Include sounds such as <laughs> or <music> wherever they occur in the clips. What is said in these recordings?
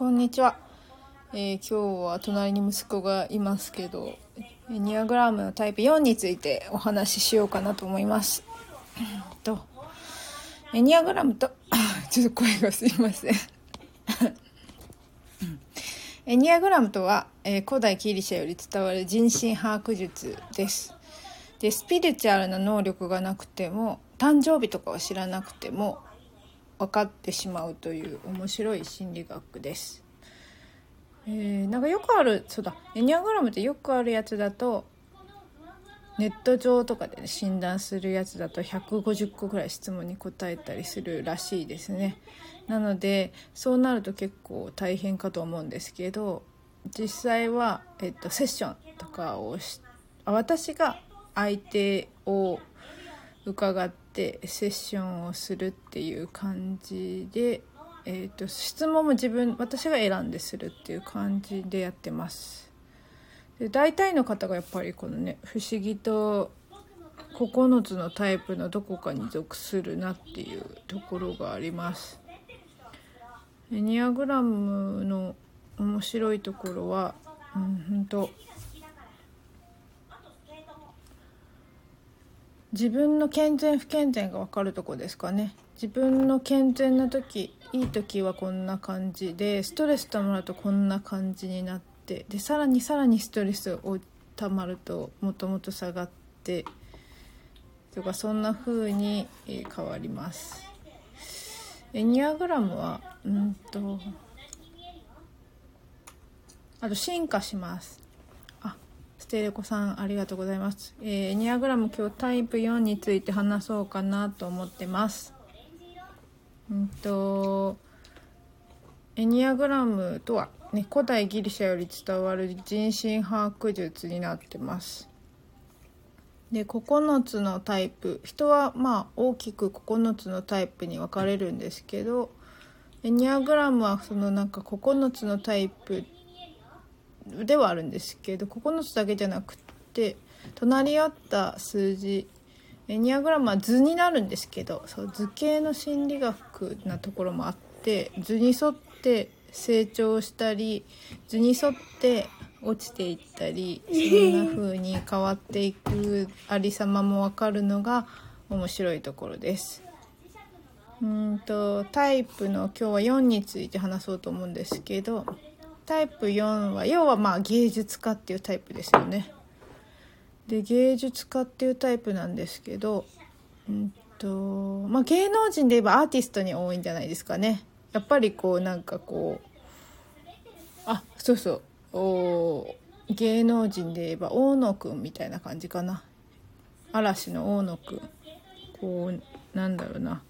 こんにちは、えー、今日は隣に息子がいますけどエニアグラムのタイプ4についてお話ししようかなと思います。<coughs> とエニアグラムと <coughs> ちょっと声がすいません。エ <coughs> ニアグラムとは、えー、古代ギリシャより伝わる人心把握術です。でスピリチュアルな能力がなくても誕生日とかを知らなくても分かってしまうという面白い心理学です。えー、なんかよくあるそうだエニアグラムってよくあるやつだとネット上とかで、ね、診断するやつだと150個ぐらい質問に答えたりするらしいですね。なのでそうなると結構大変かと思うんですけど実際は、えっと、セッションとかをし私が相手を伺ってセッションをするっていう感じで、えーと、質問も自分私が選んでするっていう感じでやってます。で大体の方がやっぱりこのね不思議と9つのタイプのどこかに属するなっていうところがあります。エニアグラムの面白いところは、うん、本当自分の健全不健全が分かるとこですかね。自分の健全な時いい時はこんな感じでストレスたまるとこんな感じになってでさらにさらにストレスをたまるともともと下がってとかそんな風に変わります。エニアグラムはうんとあと進化します。テレコさんありがとうございます。えー、エニアグラム今日タイプ4について話そうかなと思ってます。うんとエニアグラムとは、ね、古代ギリシャより伝わる人心把握術になってます。で9つのタイプ人はまあ大きく9つのタイプに分かれるんですけどエニアグラムはそのなんか9つのタイプではあるんですけど9つだけじゃなくって隣り合った数字エニアグラムは図になるんですけどそう図形の心理学なところもあって図に沿って成長したり図に沿って落ちていったりそんな風に変わっていくありさまも分かるのが面白いところです。うんとタイプの今日は4について話そうと思うんですけどタイプ4は要はまあ芸術家っていうタイプですよね。で芸術家っていうタイプなんですけど、うんとまあ、芸能人で言えばアーティストに多いんじゃないですかね。やっぱりこうなんかこうあそうそうお芸能人で言えば大野くんみたいな感じかな。嵐の大野くん。こうなんだろうな。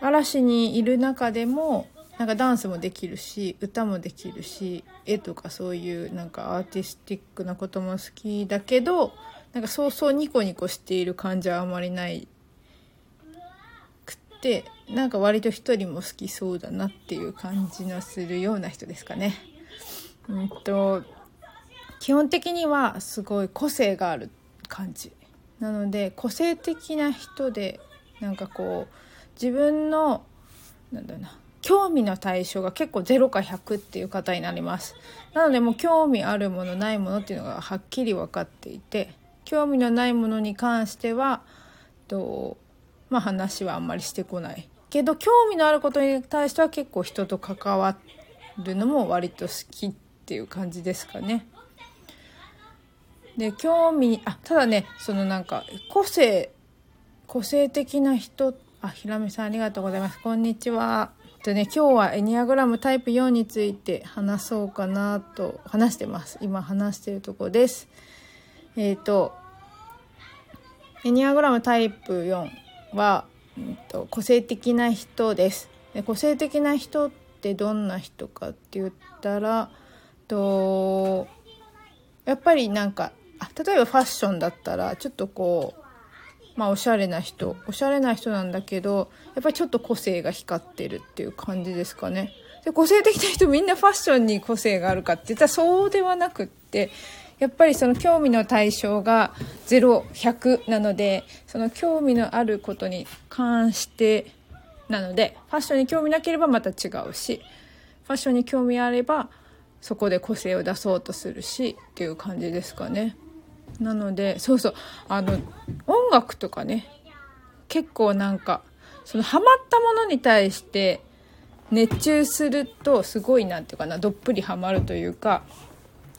嵐にいる中でもなんかダンスもできるし歌もできるし絵とかそういうなんかアーティスティックなことも好きだけどなんかそうそうニコニコしている感じはあまりないくってなんか割と一人も好きそうだなっていう感じのするような人ですかね。うんと基本的にはすごい個性がある感じなので個性的な人でなんかこう自分のなんだろうな興味の対象が結構0か100っていう方になりますなのでもう興味あるものないものっていうのがはっきり分かっていて興味のないものに関してはとまあ話はあんまりしてこないけど興味のあることに対しては結構人と関わるのも割と好きっていう感じですかね。で興味あただねそのなんか個性個性的な人あひらめさんありがとうございますこんにちは。とね、今日はエニアグラムタイプ4について話そうかなと話してます。今話してるとこです。えっ、ー、と、エニアグラムタイプ4は、うんと、個性的な人です。で個性的な人ってどんな人かって言ったら、とやっぱりなんか例えばファッションだったらちょっとこうまあおしゃれな人おしゃれな人なんだけどやっぱりちょっと個性が光ってるっていう感じですかね。で個性的な人みんなファッションに個性があるかって言ったらそうではなくってやっぱりその興味の対象が0100なのでその興味のあることに関してなのでファッションに興味なければまた違うしフファッションに興味あればそこで個性を出そうとするしっていう感じですかねなのでそうそう。あの音楽とかね結構なんかそのハマったものに対して熱中するとすごいなんていうかなどっぷりハマるというか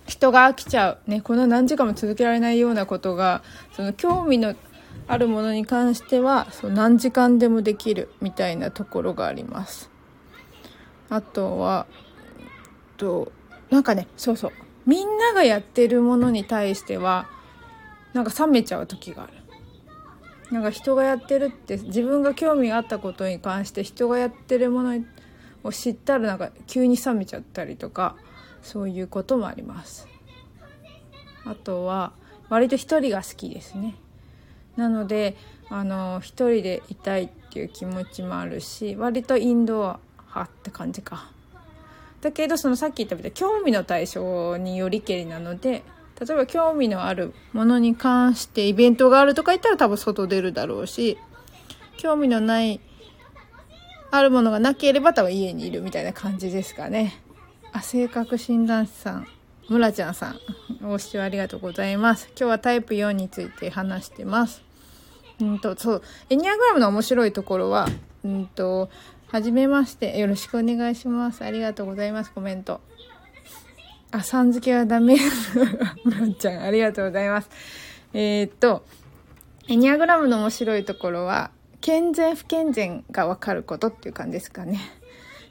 人が飽きちゃう、ね、この何時間も続けられないようなことがその興味のあるものに関してはその何時間でもできるみたいなところがあります。あとはとなんかねそうそう。みんながやってるものに対してはなんか冷めちゃう時がある。なんか人がやってるって自分が興味があったことに関して人がやってるものを知ったらなんか急に冷めちゃったりとかそういうこともあります。あとは割と一人が好きですね。なのであの一人でいたいっていう気持ちもあるし割とインドア派って感じか。だけどそのさっき言ったみたいに興味の対象によりけりなので例えば興味のあるものに関してイベントがあるとか言ったら多分外出るだろうし興味のないあるものがなければ多分家にいるみたいな感じですかねあ性格診断士さんむらちゃんさんご視聴ありがとうございます今日はタイプ4について話してますうんとそうエニアグラムの面白いところはうんとはじめまして。よろしくお願いします。ありがとうございます。コメント。あ、さん付けはダメ。<laughs> むらちゃん、ありがとうございます。えー、っと、エニアグラムの面白いところは、健全不健全がわかることっていう感じですかね。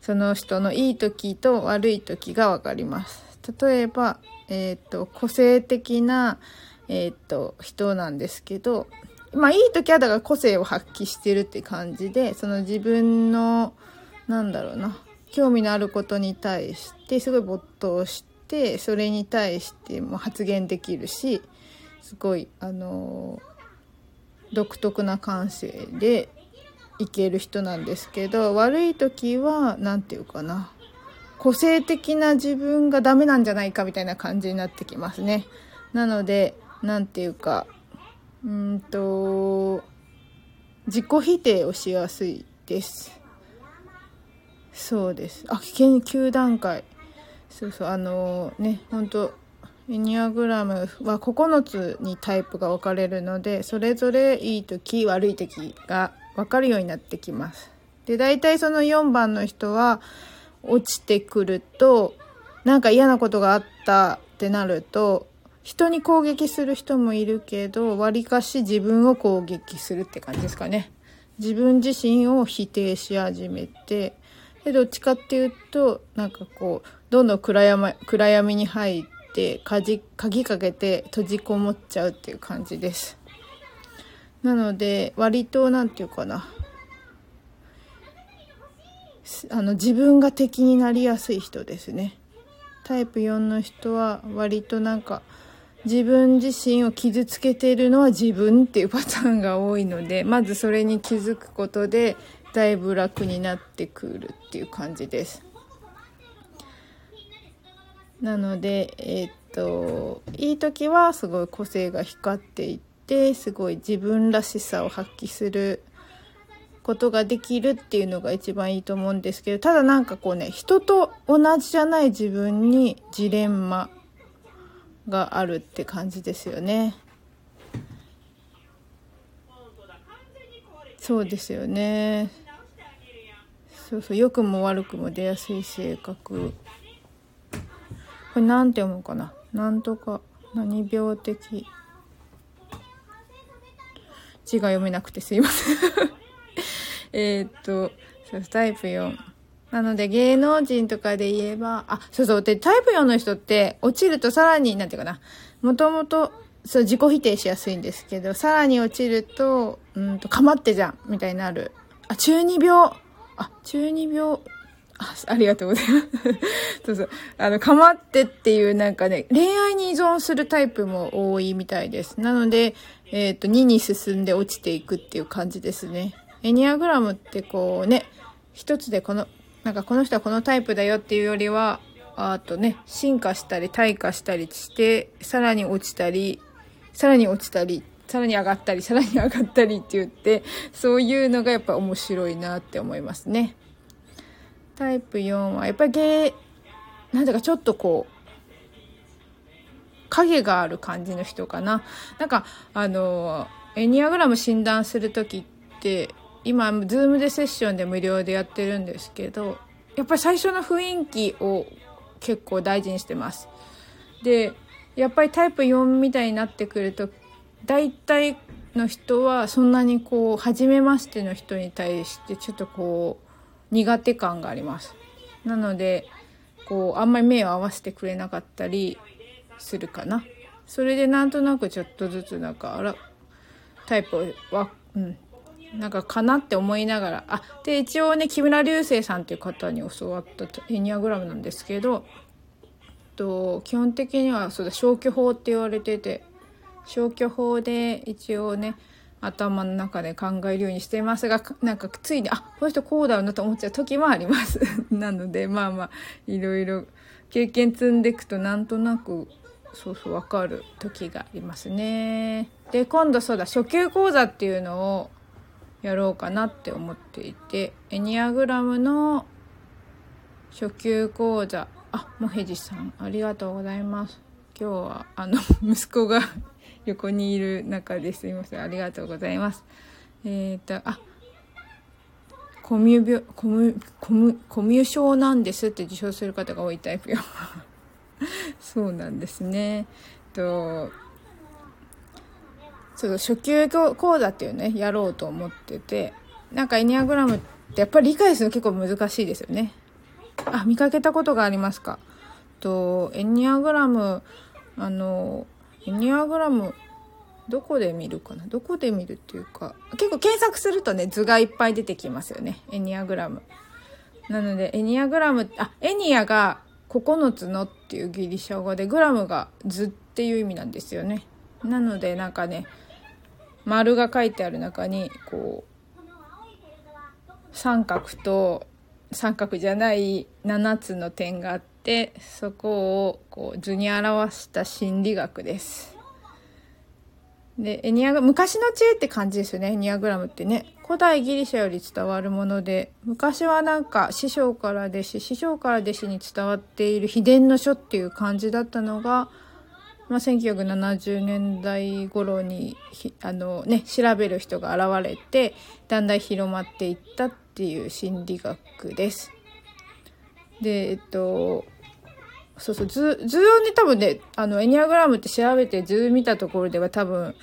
その人のいい時と悪い時がわかります。例えば、えー、っと、個性的な、えー、っと、人なんですけど、まあいい時はだから個性を発揮してるって感じで、その自分の、なんだろうな、興味のあることに対してすごい没頭して、それに対しても発言できるし、すごい、あの独特な感性でいける人なんですけど、悪い時は、何て言うかな、個性的な自分がダメなんじゃないかみたいな感じになってきますね。なので、何て言うか、うんと自己否定をしやすいです。そうです。あ研究段階。そうそうあのね本当エニアグラムは9つにタイプが分かれるのでそれぞれいい時悪い時が分かるようになってきますで大体その4番の人は落ちてくるとなんか嫌なことがあったってなると人に攻撃する人もいるけど、わりかし自分を攻撃するって感じですかね。自分自身を否定し始めて、で、どっちかっていうと、なんかこう、どんどん暗闇暗闇に入って、鍵、鍵かけて閉じこもっちゃうっていう感じです。なので、割と、なんていうかな。あの、自分が敵になりやすい人ですね。タイプ4の人は割となんか自分自身を傷つけているのは自分っていうパターンが多いのでまずそれに気づくことでだいぶ楽になってくるっていう感じですなのでえー、っといい時はすごい個性が光っていってすごい自分らしさを発揮することができるっていうのが一番いいと思うんですけどただなんかこうね人と同じじゃない自分にジレンマがあるって感じですよね。そうですよね。そうそう良くも悪くも出やすい性格。これなんて読むかな。なんとか何病的。字が読めなくてすいません <laughs> えっとそう、タイプ4。なので芸能人とかで言えば、あ、そうそう。で、タイプ4の人って落ちるとさらに、なんていうかな。もともと、そう、自己否定しやすいんですけど、さらに落ちると、うんと、かまってじゃん、みたいになる。あ、中二病。あ、中二病。あありがとうございます。<laughs> そうそう。あの、かまってっていうなんかね、恋愛に依存するタイプも多いみたいです。なので、えっ、ー、と、2に進んで落ちていくっていう感じですね。エニアグラムってこうね、一つでこのなんかこの人はこのタイプだよっていうよりは、あとね、進化したり退化したりして、さらに落ちたり、さらに落ちたり、さらに上がったり、さらに上がったりって言って、そういうのがやっぱ面白いなって思いますね。タイプ4はやっぱりゲなんだかちょっとこう影がある感じの人かななんかあのエニアグラム診断する時って今 Zoom でセッションで無料でやってるんですけどやっぱり最初の雰囲気を結構大事にしてますでやっぱりタイプ4みたいになってくると大体の人はそんなにこう初めましての人に対してちょっとこう苦手感があります。なのでこうあんまり目を合わせてくれなかったりするかな。それでなんとなくちょっとずつなんかあらタイプはうん。なんかかなって思いながらあで一応ね木村流星さんっていう方に教わったエニアグラムなんですけどと基本的にはそうだ消去法って言われてて消去法で一応ね頭の中で考えるようにしてますがなんかついにあこの人こうだよなと思っちゃう時もあります。<laughs> なのでまあまあいろいろ経験積んでいくとなんとなくそうそう分かる時がありますね。で今度そうだ初級講座っていうのをやろうかなって思っていてエニアグラムの初級講座。あもへじさんありがとうございます。今日はあの息子が横にいる中ですいません。ありがとうございます。えっ、ー、とあコミュ病コミュコミュコミュ症なんですって受賞する方が多いタイプよ。<laughs> そうなんですね。とそう初級講座っていうねやろうと思っててなんかエニアグラムってやっぱり理解するの結構難しいですよね。あ見かけたことがありますか？とエニアグラムあのエニアグラムどこで見るかな？どこで見るっていうか結構検索するとね図がいっぱい出てきますよね。エニアグラム。なのでエニアグラムあエニアが9つのっていうギリシャ語でグラムが図っていう意味なんですよね。なのでなんかね丸が書いてある中にこう三角と三角じゃない7つの点があってそこをこう図に表した心理学です。でエニアグ昔の知恵って感じですよねエニアグラムってね古代ギリシャより伝わるもので昔はなんか師匠から弟子師匠から弟子に伝わっている秘伝の書っていう感じだったのがまあ、1970年代頃にあの、ね、調べる人が現れてだんだん広まっていったっていう心理学です。でえっとそうそう図図をね多分ねあのエニアグラムって調べて図見たところでは多分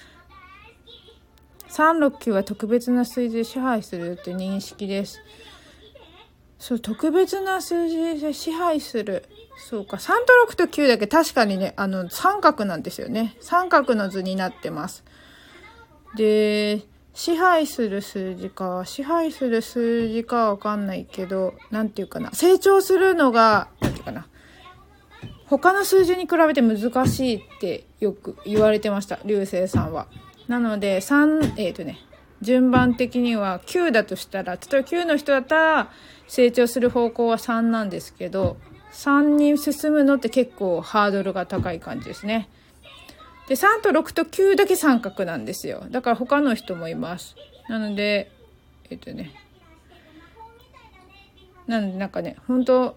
369は特別な数字で支配するって認識です。そう特別な数字で支配するそうか。3と6と9だけ確かにね、あの、三角なんですよね。三角の図になってます。で、支配する数字か、支配する数字かわかんないけど、なんていうかな。成長するのが、なんていうかな。他の数字に比べて難しいってよく言われてました。流星さんは。なので、3、えっ、ー、とね、順番的には9だとしたら、例えば9の人だったら、成長する方向は3なんですけど、3に進むのって結構ハードルが高い感じですね。で、3と6と9だけ三角なんですよ。だから他の人もいます。なので、えっとね。なのでなんかね、本当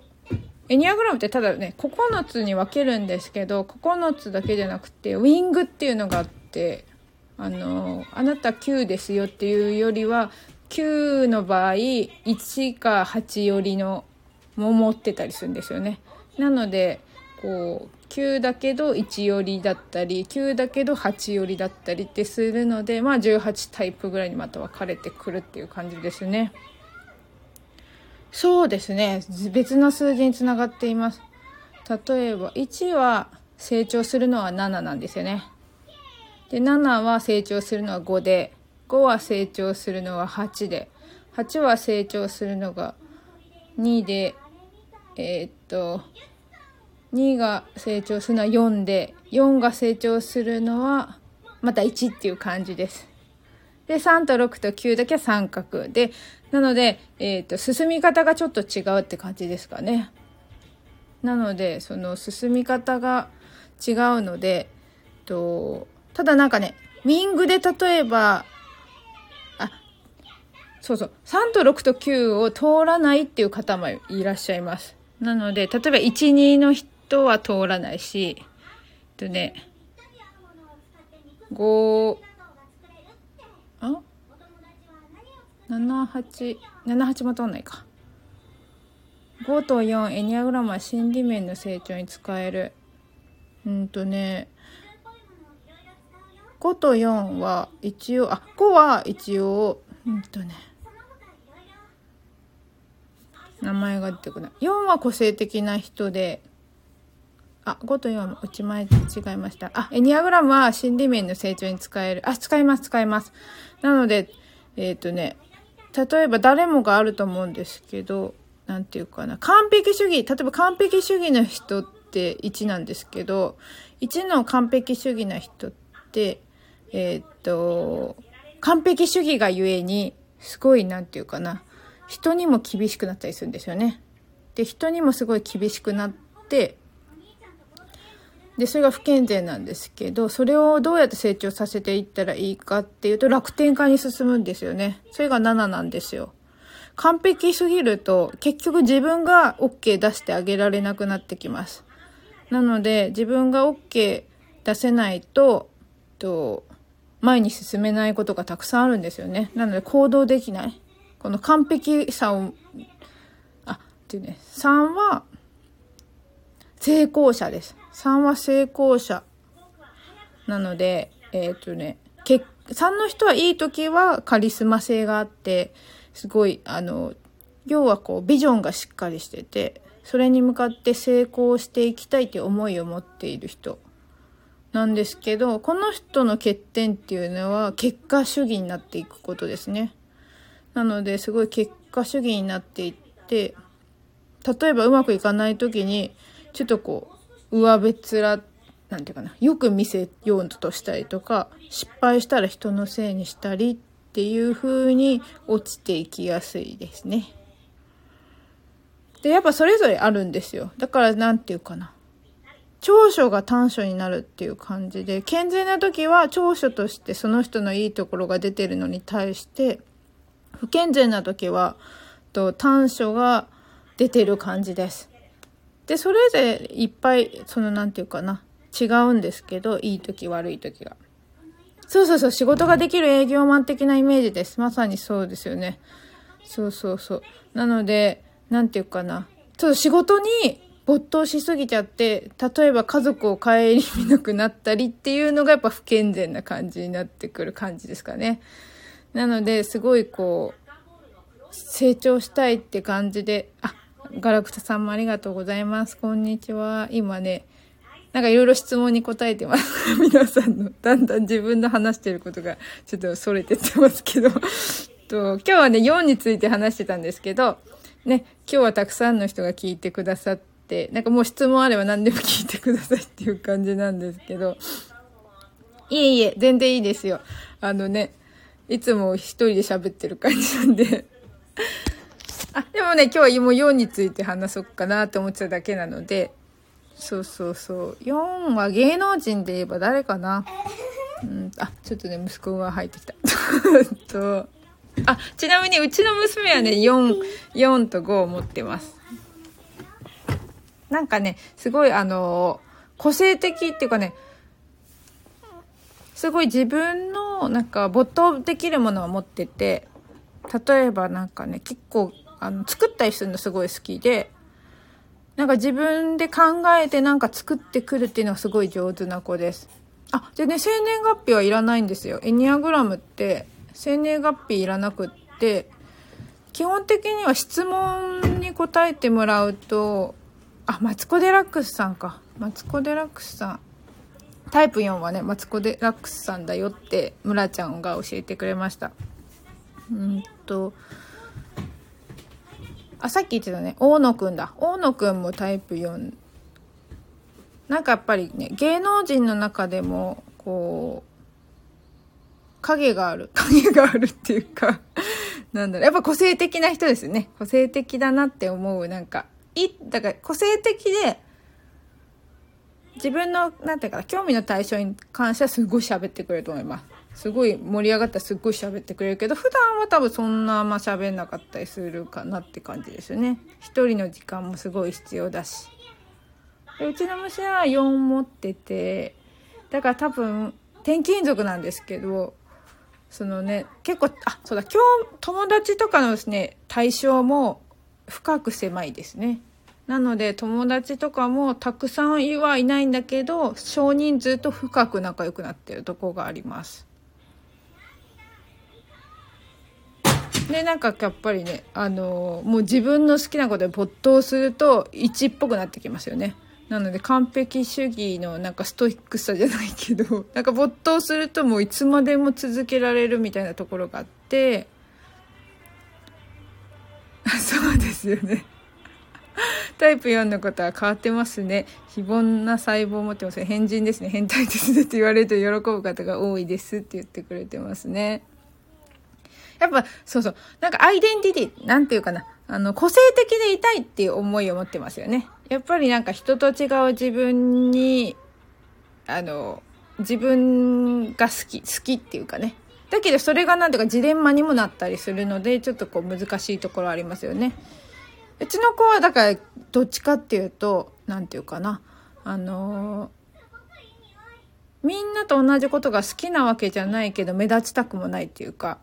エニアグラムってただね、9つに分けるんですけど、9つだけじゃなくて、ウィングっていうのがあって、あの、あなた9ですよっていうよりは、9の場合、1か8よりのも持ってたりするんですよね。なのでこう9だけど1寄りだったり9だけど8寄りだったりってするのでまあ18タイプぐらいにまた分かれてくるっていう感じですね。そうですね別の数字につながっています。例えば1は成長するのは7なんですよね。で7は成長するのは5で5は成長するのは8で8は成長するのが2でえー、っと2が成長するのは4で4が成長するのはまた1っていう感じです。で3と6と9だけは三角でなので、えーと、進み方がちょっと違うって感じですかね。なのでその進み方が違うのでとただなんかねウィングで例えばあそうそう。3と6と9を通らないっていう方もいらっしゃいます。なので、例えば1、2の人は通らないし、えっとね、5、あ ?7、8、7、8も通んないか。5と4、エニアグラムは心理面の成長に使える。うんとね、5と4は一応、あ、5は一応、うんとね、名前が出てこない。4は個性的な人で、あ、5と4も内前違いました。あ、エニアグラムは心理面の成長に使える。あ、使います、使います。なので、えっ、ー、とね、例えば誰もがあると思うんですけど、なんていうかな、完璧主義、例えば完璧主義の人って1なんですけど、1の完璧主義な人って、えっ、と、完璧主義がゆえに、すごい、なんていうかな、人にも厳しくなったりするんですよね。で、人にもすごい厳しくなって、で、それが不健全なんですけど、それをどうやって成長させていったらいいかっていうと楽天化に進むんですよね。それが7なんですよ。完璧すぎると結局自分が OK 出してあげられなくなってきます。なので自分が OK 出せないと、と前に進めないことがたくさんあるんですよね。なので行動できない。この完璧さを、あ、っていうね、3は成功者です。3は成功者。なので、えっ、とね、け3の人はいい時はカリスマ性があって、すごい、あの、要はこう、ビジョンがしっかりしてて、それに向かって成功していきたいという思いを持っている人なんですけど、この人の欠点っていうのは結果主義になっていくことですね。なのですごい結果主義になっていって例えばうまくいかない時にちょっとこう上べつらなんていうかなよく見せようとしたりとか失敗したら人のせいにしたりっていう風に落ちていきやすいですね。でやっぱそれぞれあるんですよ。だから何て言うかな。長所が短所になるっていう感じで健全な時は長所としてその人のいいところが出てるのに対して不健全な時はと短所が出てる感じです。でそれぞれいっぱいその何て言うかな違うんですけどいい時悪い時が。そうそうそう仕事ができる営業マン的なイメージです。まさにそうですよね。そうそうそう。なので何て言うかなちょっと仕事に没頭しすぎちゃって例えば家族を顧みなくなったりっていうのがやっぱ不健全な感じになってくる感じですかね。なのですごいこう成長したいって感じであガラクタさんもありがとうございます。こんにちは。今ねなんかいろいろ質問に答えてます。<laughs> 皆さんの、だんだん自分の話してることがちょっと逸れてってますけど。と、今日はね、4について話してたんですけど、ね、今日はたくさんの人が聞いてくださって、なんかもう質問あれば何でも聞いてくださいっていう感じなんですけど、いえいえ、全然いいですよ。あのね、いつも一人で喋ってる感じなんで。あ、でもね、今日はもう4について話そうかなと思ってただけなので、そうそうそう。4は芸能人で言えば誰かなうん、あ、ちょっとね、息子が入ってきた。<laughs> と、あ、ちなみにうちの娘はね、4、4と5を持ってます。なんかね、すごいあの、個性的っていうかね、すごい自分のなんか没頭できるものを持ってて例えばなんかね結構あの作ったりするのすごい好きでなんか自分で考えてなんか作ってくるっていうのがすごい上手な子です。あ、でね、生年月日はいらないんですよ。エニアグラムって生年月日いらなくって、基本的には質問に答えてもらうと、あ、マツコ・デラックスさんか。マツコ・デラックスさん。タイプ4はね、マツコ・デラックスさんだよって村ちゃんが教えてくれました。うんと、あ、さっき言ってたね、大野くんだ。大野くんもタイプ4。なんかやっぱりね、芸能人の中でも、こう、影がある。<laughs> 影があるっていうかなんだろう、やっぱ個性的な人ですね。個性的だなって思う、なんか、い、だから個性的で、自分の、なんていうかな、興味の対象に関してはすごい喋ってくれると思います。すごい盛り上がったらすっごい喋ってくれるけど普段は多分そんなあんま喋んなかったりするかなって感じですよね。一人の時間もすごい必要だし。でうちの娘は4持っててだから多分転勤族なんですけどそのね結構あそうだ今日友達とかのですね対象も深く狭いですね。なので友達とかもたくさんはいないんだけど少人数と深く仲良くなってるとこがあります。でなんかやっぱりねあのもう自分の好きなことで没頭すると1っぽくなってきますよねなので完璧主義のなんかストイックさじゃないけど <laughs> なんか没頭するともういつまでも続けられるみたいなところがあってそうですよねタイプ4のことは変わってますね。非凡な細胞を持ってますね。変人ですね。変態ですねって言われると喜ぶ方が多いですって言ってくれてますね。やっぱ、そうそう。なんかアイデンティティ、なんていうかな。あの、個性的でいたいっていう思いを持ってますよね。やっぱりなんか人と違う自分に、あの、自分が好き、好きっていうかね。だけどそれがなんていうかジレンマにもなったりするので、ちょっとこう難しいところありますよね。うちの子はだからどっちかっていうと、なんていうかな。あのみんなと同じことが好きなわけじゃないけど目立ちたくもないっていうか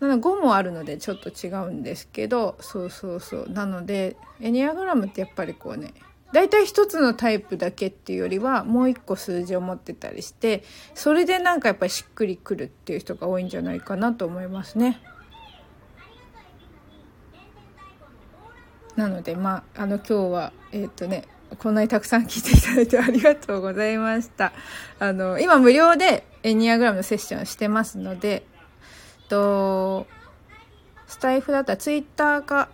なの5もあるのでちょっと違うんですけどそうそうそうなのでエニアグラムってやっぱりこうね大体一つのタイプだけっていうよりはもう一個数字を持ってたりしてそれでなんかやっぱりしっくりくるっていう人が多いんじゃないかなと思いますね。なのでまああの今日はえっ、とねこんなにたくさん聞いていただいてありがとうございました。あの今無料でエニアグラムのセッションしてますのでと、スタイフだったらツイッターか、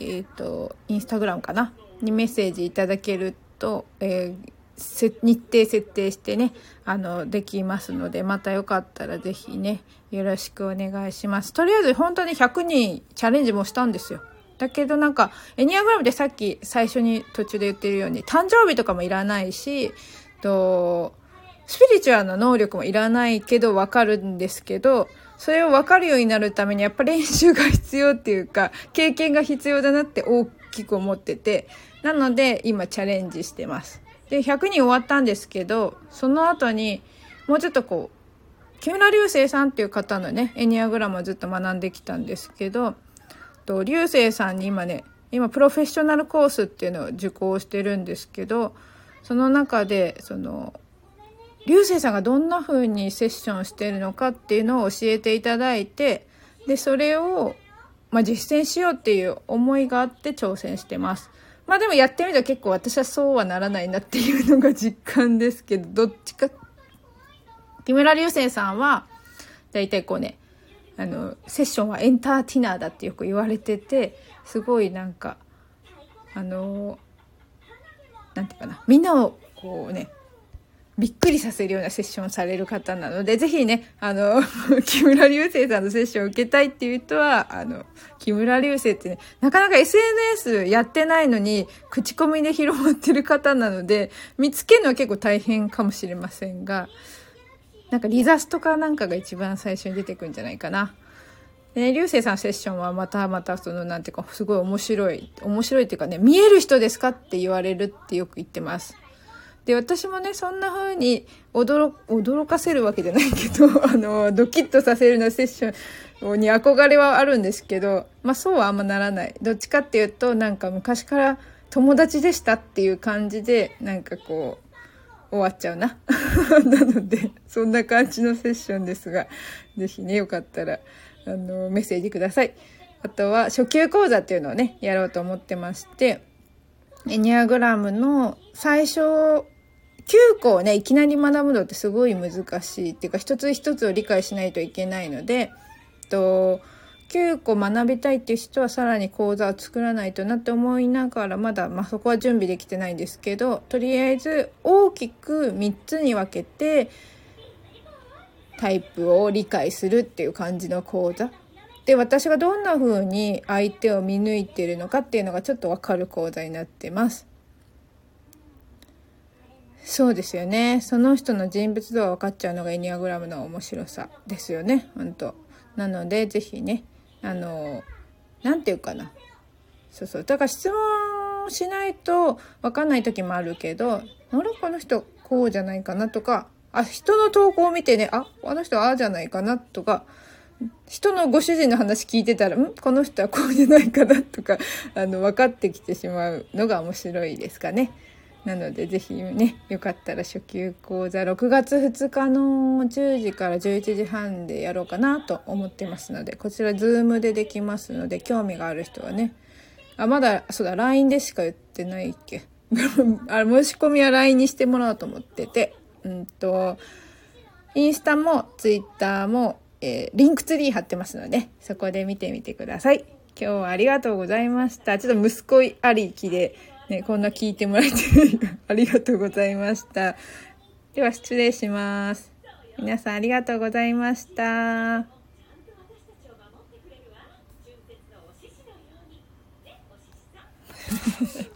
えっ、ー、と、インスタグラムかな？にメッセージいただけると、えー、日程設定してね、あの、できますので、またよかったらぜひね、よろしくお願いします。とりあえず本当に100人チャレンジもしたんですよ。だけどなんか、エニアグラムでさっき最初に途中で言ってるように、誕生日とかもいらないし、と、スピリチュアルな能力もいらないけどわかるんですけど、それを分かるようになるためにやっぱ練習が必要っていうか、経験が必要だなって大きく思ってて、なので今チャレンジしてます。で、100人終わったんですけど、その後にもうちょっとこう、木村流星さんっていう方のね、エニアグラムをずっと学んできたんですけど、と流星さんに今ね、今プロフェッショナルコースっていうのを受講してるんですけど、その中で、その、流星さんがどんな風にセッションしてるのかっていうのを教えていただいて、で、それを、まあ、実践しようっていう思いがあって挑戦してます。まあでもやってみると結構私はそうはならないなっていうのが実感ですけど、どっちか、木村流星さんは、だいたいこうね、あの、セッションはエンターティナーだってよく言われてて、すごいなんか、あの、なんていうかな、みんなをこうね、びっくりさせるようなセッションされる方なので、ぜひね、あの、<laughs> 木村流星さんのセッションを受けたいっていう人は、あの、木村流星ってね、なかなか SNS やってないのに、口コミで広まってる方なので、見つけるのは結構大変かもしれませんが、なんかリザスとかなんかが一番最初に出てくるんじゃないかな。で、流星さんセッションはまたまたその、なんていうか、すごい面白い、面白いっていうかね、見える人ですかって言われるってよく言ってます。で、私もね、そんな風に驚、驚かせるわけじゃないけど、<laughs> あの、ドキッとさせるようなセッションに憧れはあるんですけど、まあそうはあんまならない。どっちかっていうと、なんか昔から友達でしたっていう感じで、なんかこう、終わっちゃうな。<laughs> なので、そんな感じのセッションですが、ぜひね、よかったら、あの、メッセージください。あとは、初級講座っていうのをね、やろうと思ってまして、エニアグラムの最初9個をね、いきなり学ぶのってすごい難しいっていうか、一つ一つを理解しないといけないので、と、9個学びたいっていう人はさらに講座を作らないとなって思いながら、まだ、まあ、そこは準備できてないんですけど、とりあえず大きく3つに分けて、タイプを理解するっていう感じの講座。で、私がどんな風に相手を見抜いてるのかっていうのがちょっとわかる講座になってます。そうですよね。その人の人物像が分かっちゃうのがエニアグラムの面白さですよね。本当なので是非ねあの何て言うかな。そうそう。だから質問しないと分かんない時もあるけどあれこの人こうじゃないかなとかあ人の投稿を見てねああの人ああじゃないかなとか人のご主人の話聞いてたらんこの人はこうじゃないかなとかあの分かってきてしまうのが面白いですかね。なので是非ねよかったら初級講座6月2日の10時から11時半でやろうかなと思ってますのでこちら Zoom でできますので興味がある人はねあまだそうだ LINE でしか言ってないっけ。<laughs> あ申し込みは LINE にしてもらおうと思っててうんとインスタも Twitter も、えー、リンクツリー貼ってますのでそこで見てみてください。今日はありがとうございました。ちょっと息子ありきでね、こんな聞いてもらえて <laughs> ありがとうございました。では失礼します。皆さんありがとうございました。<laughs>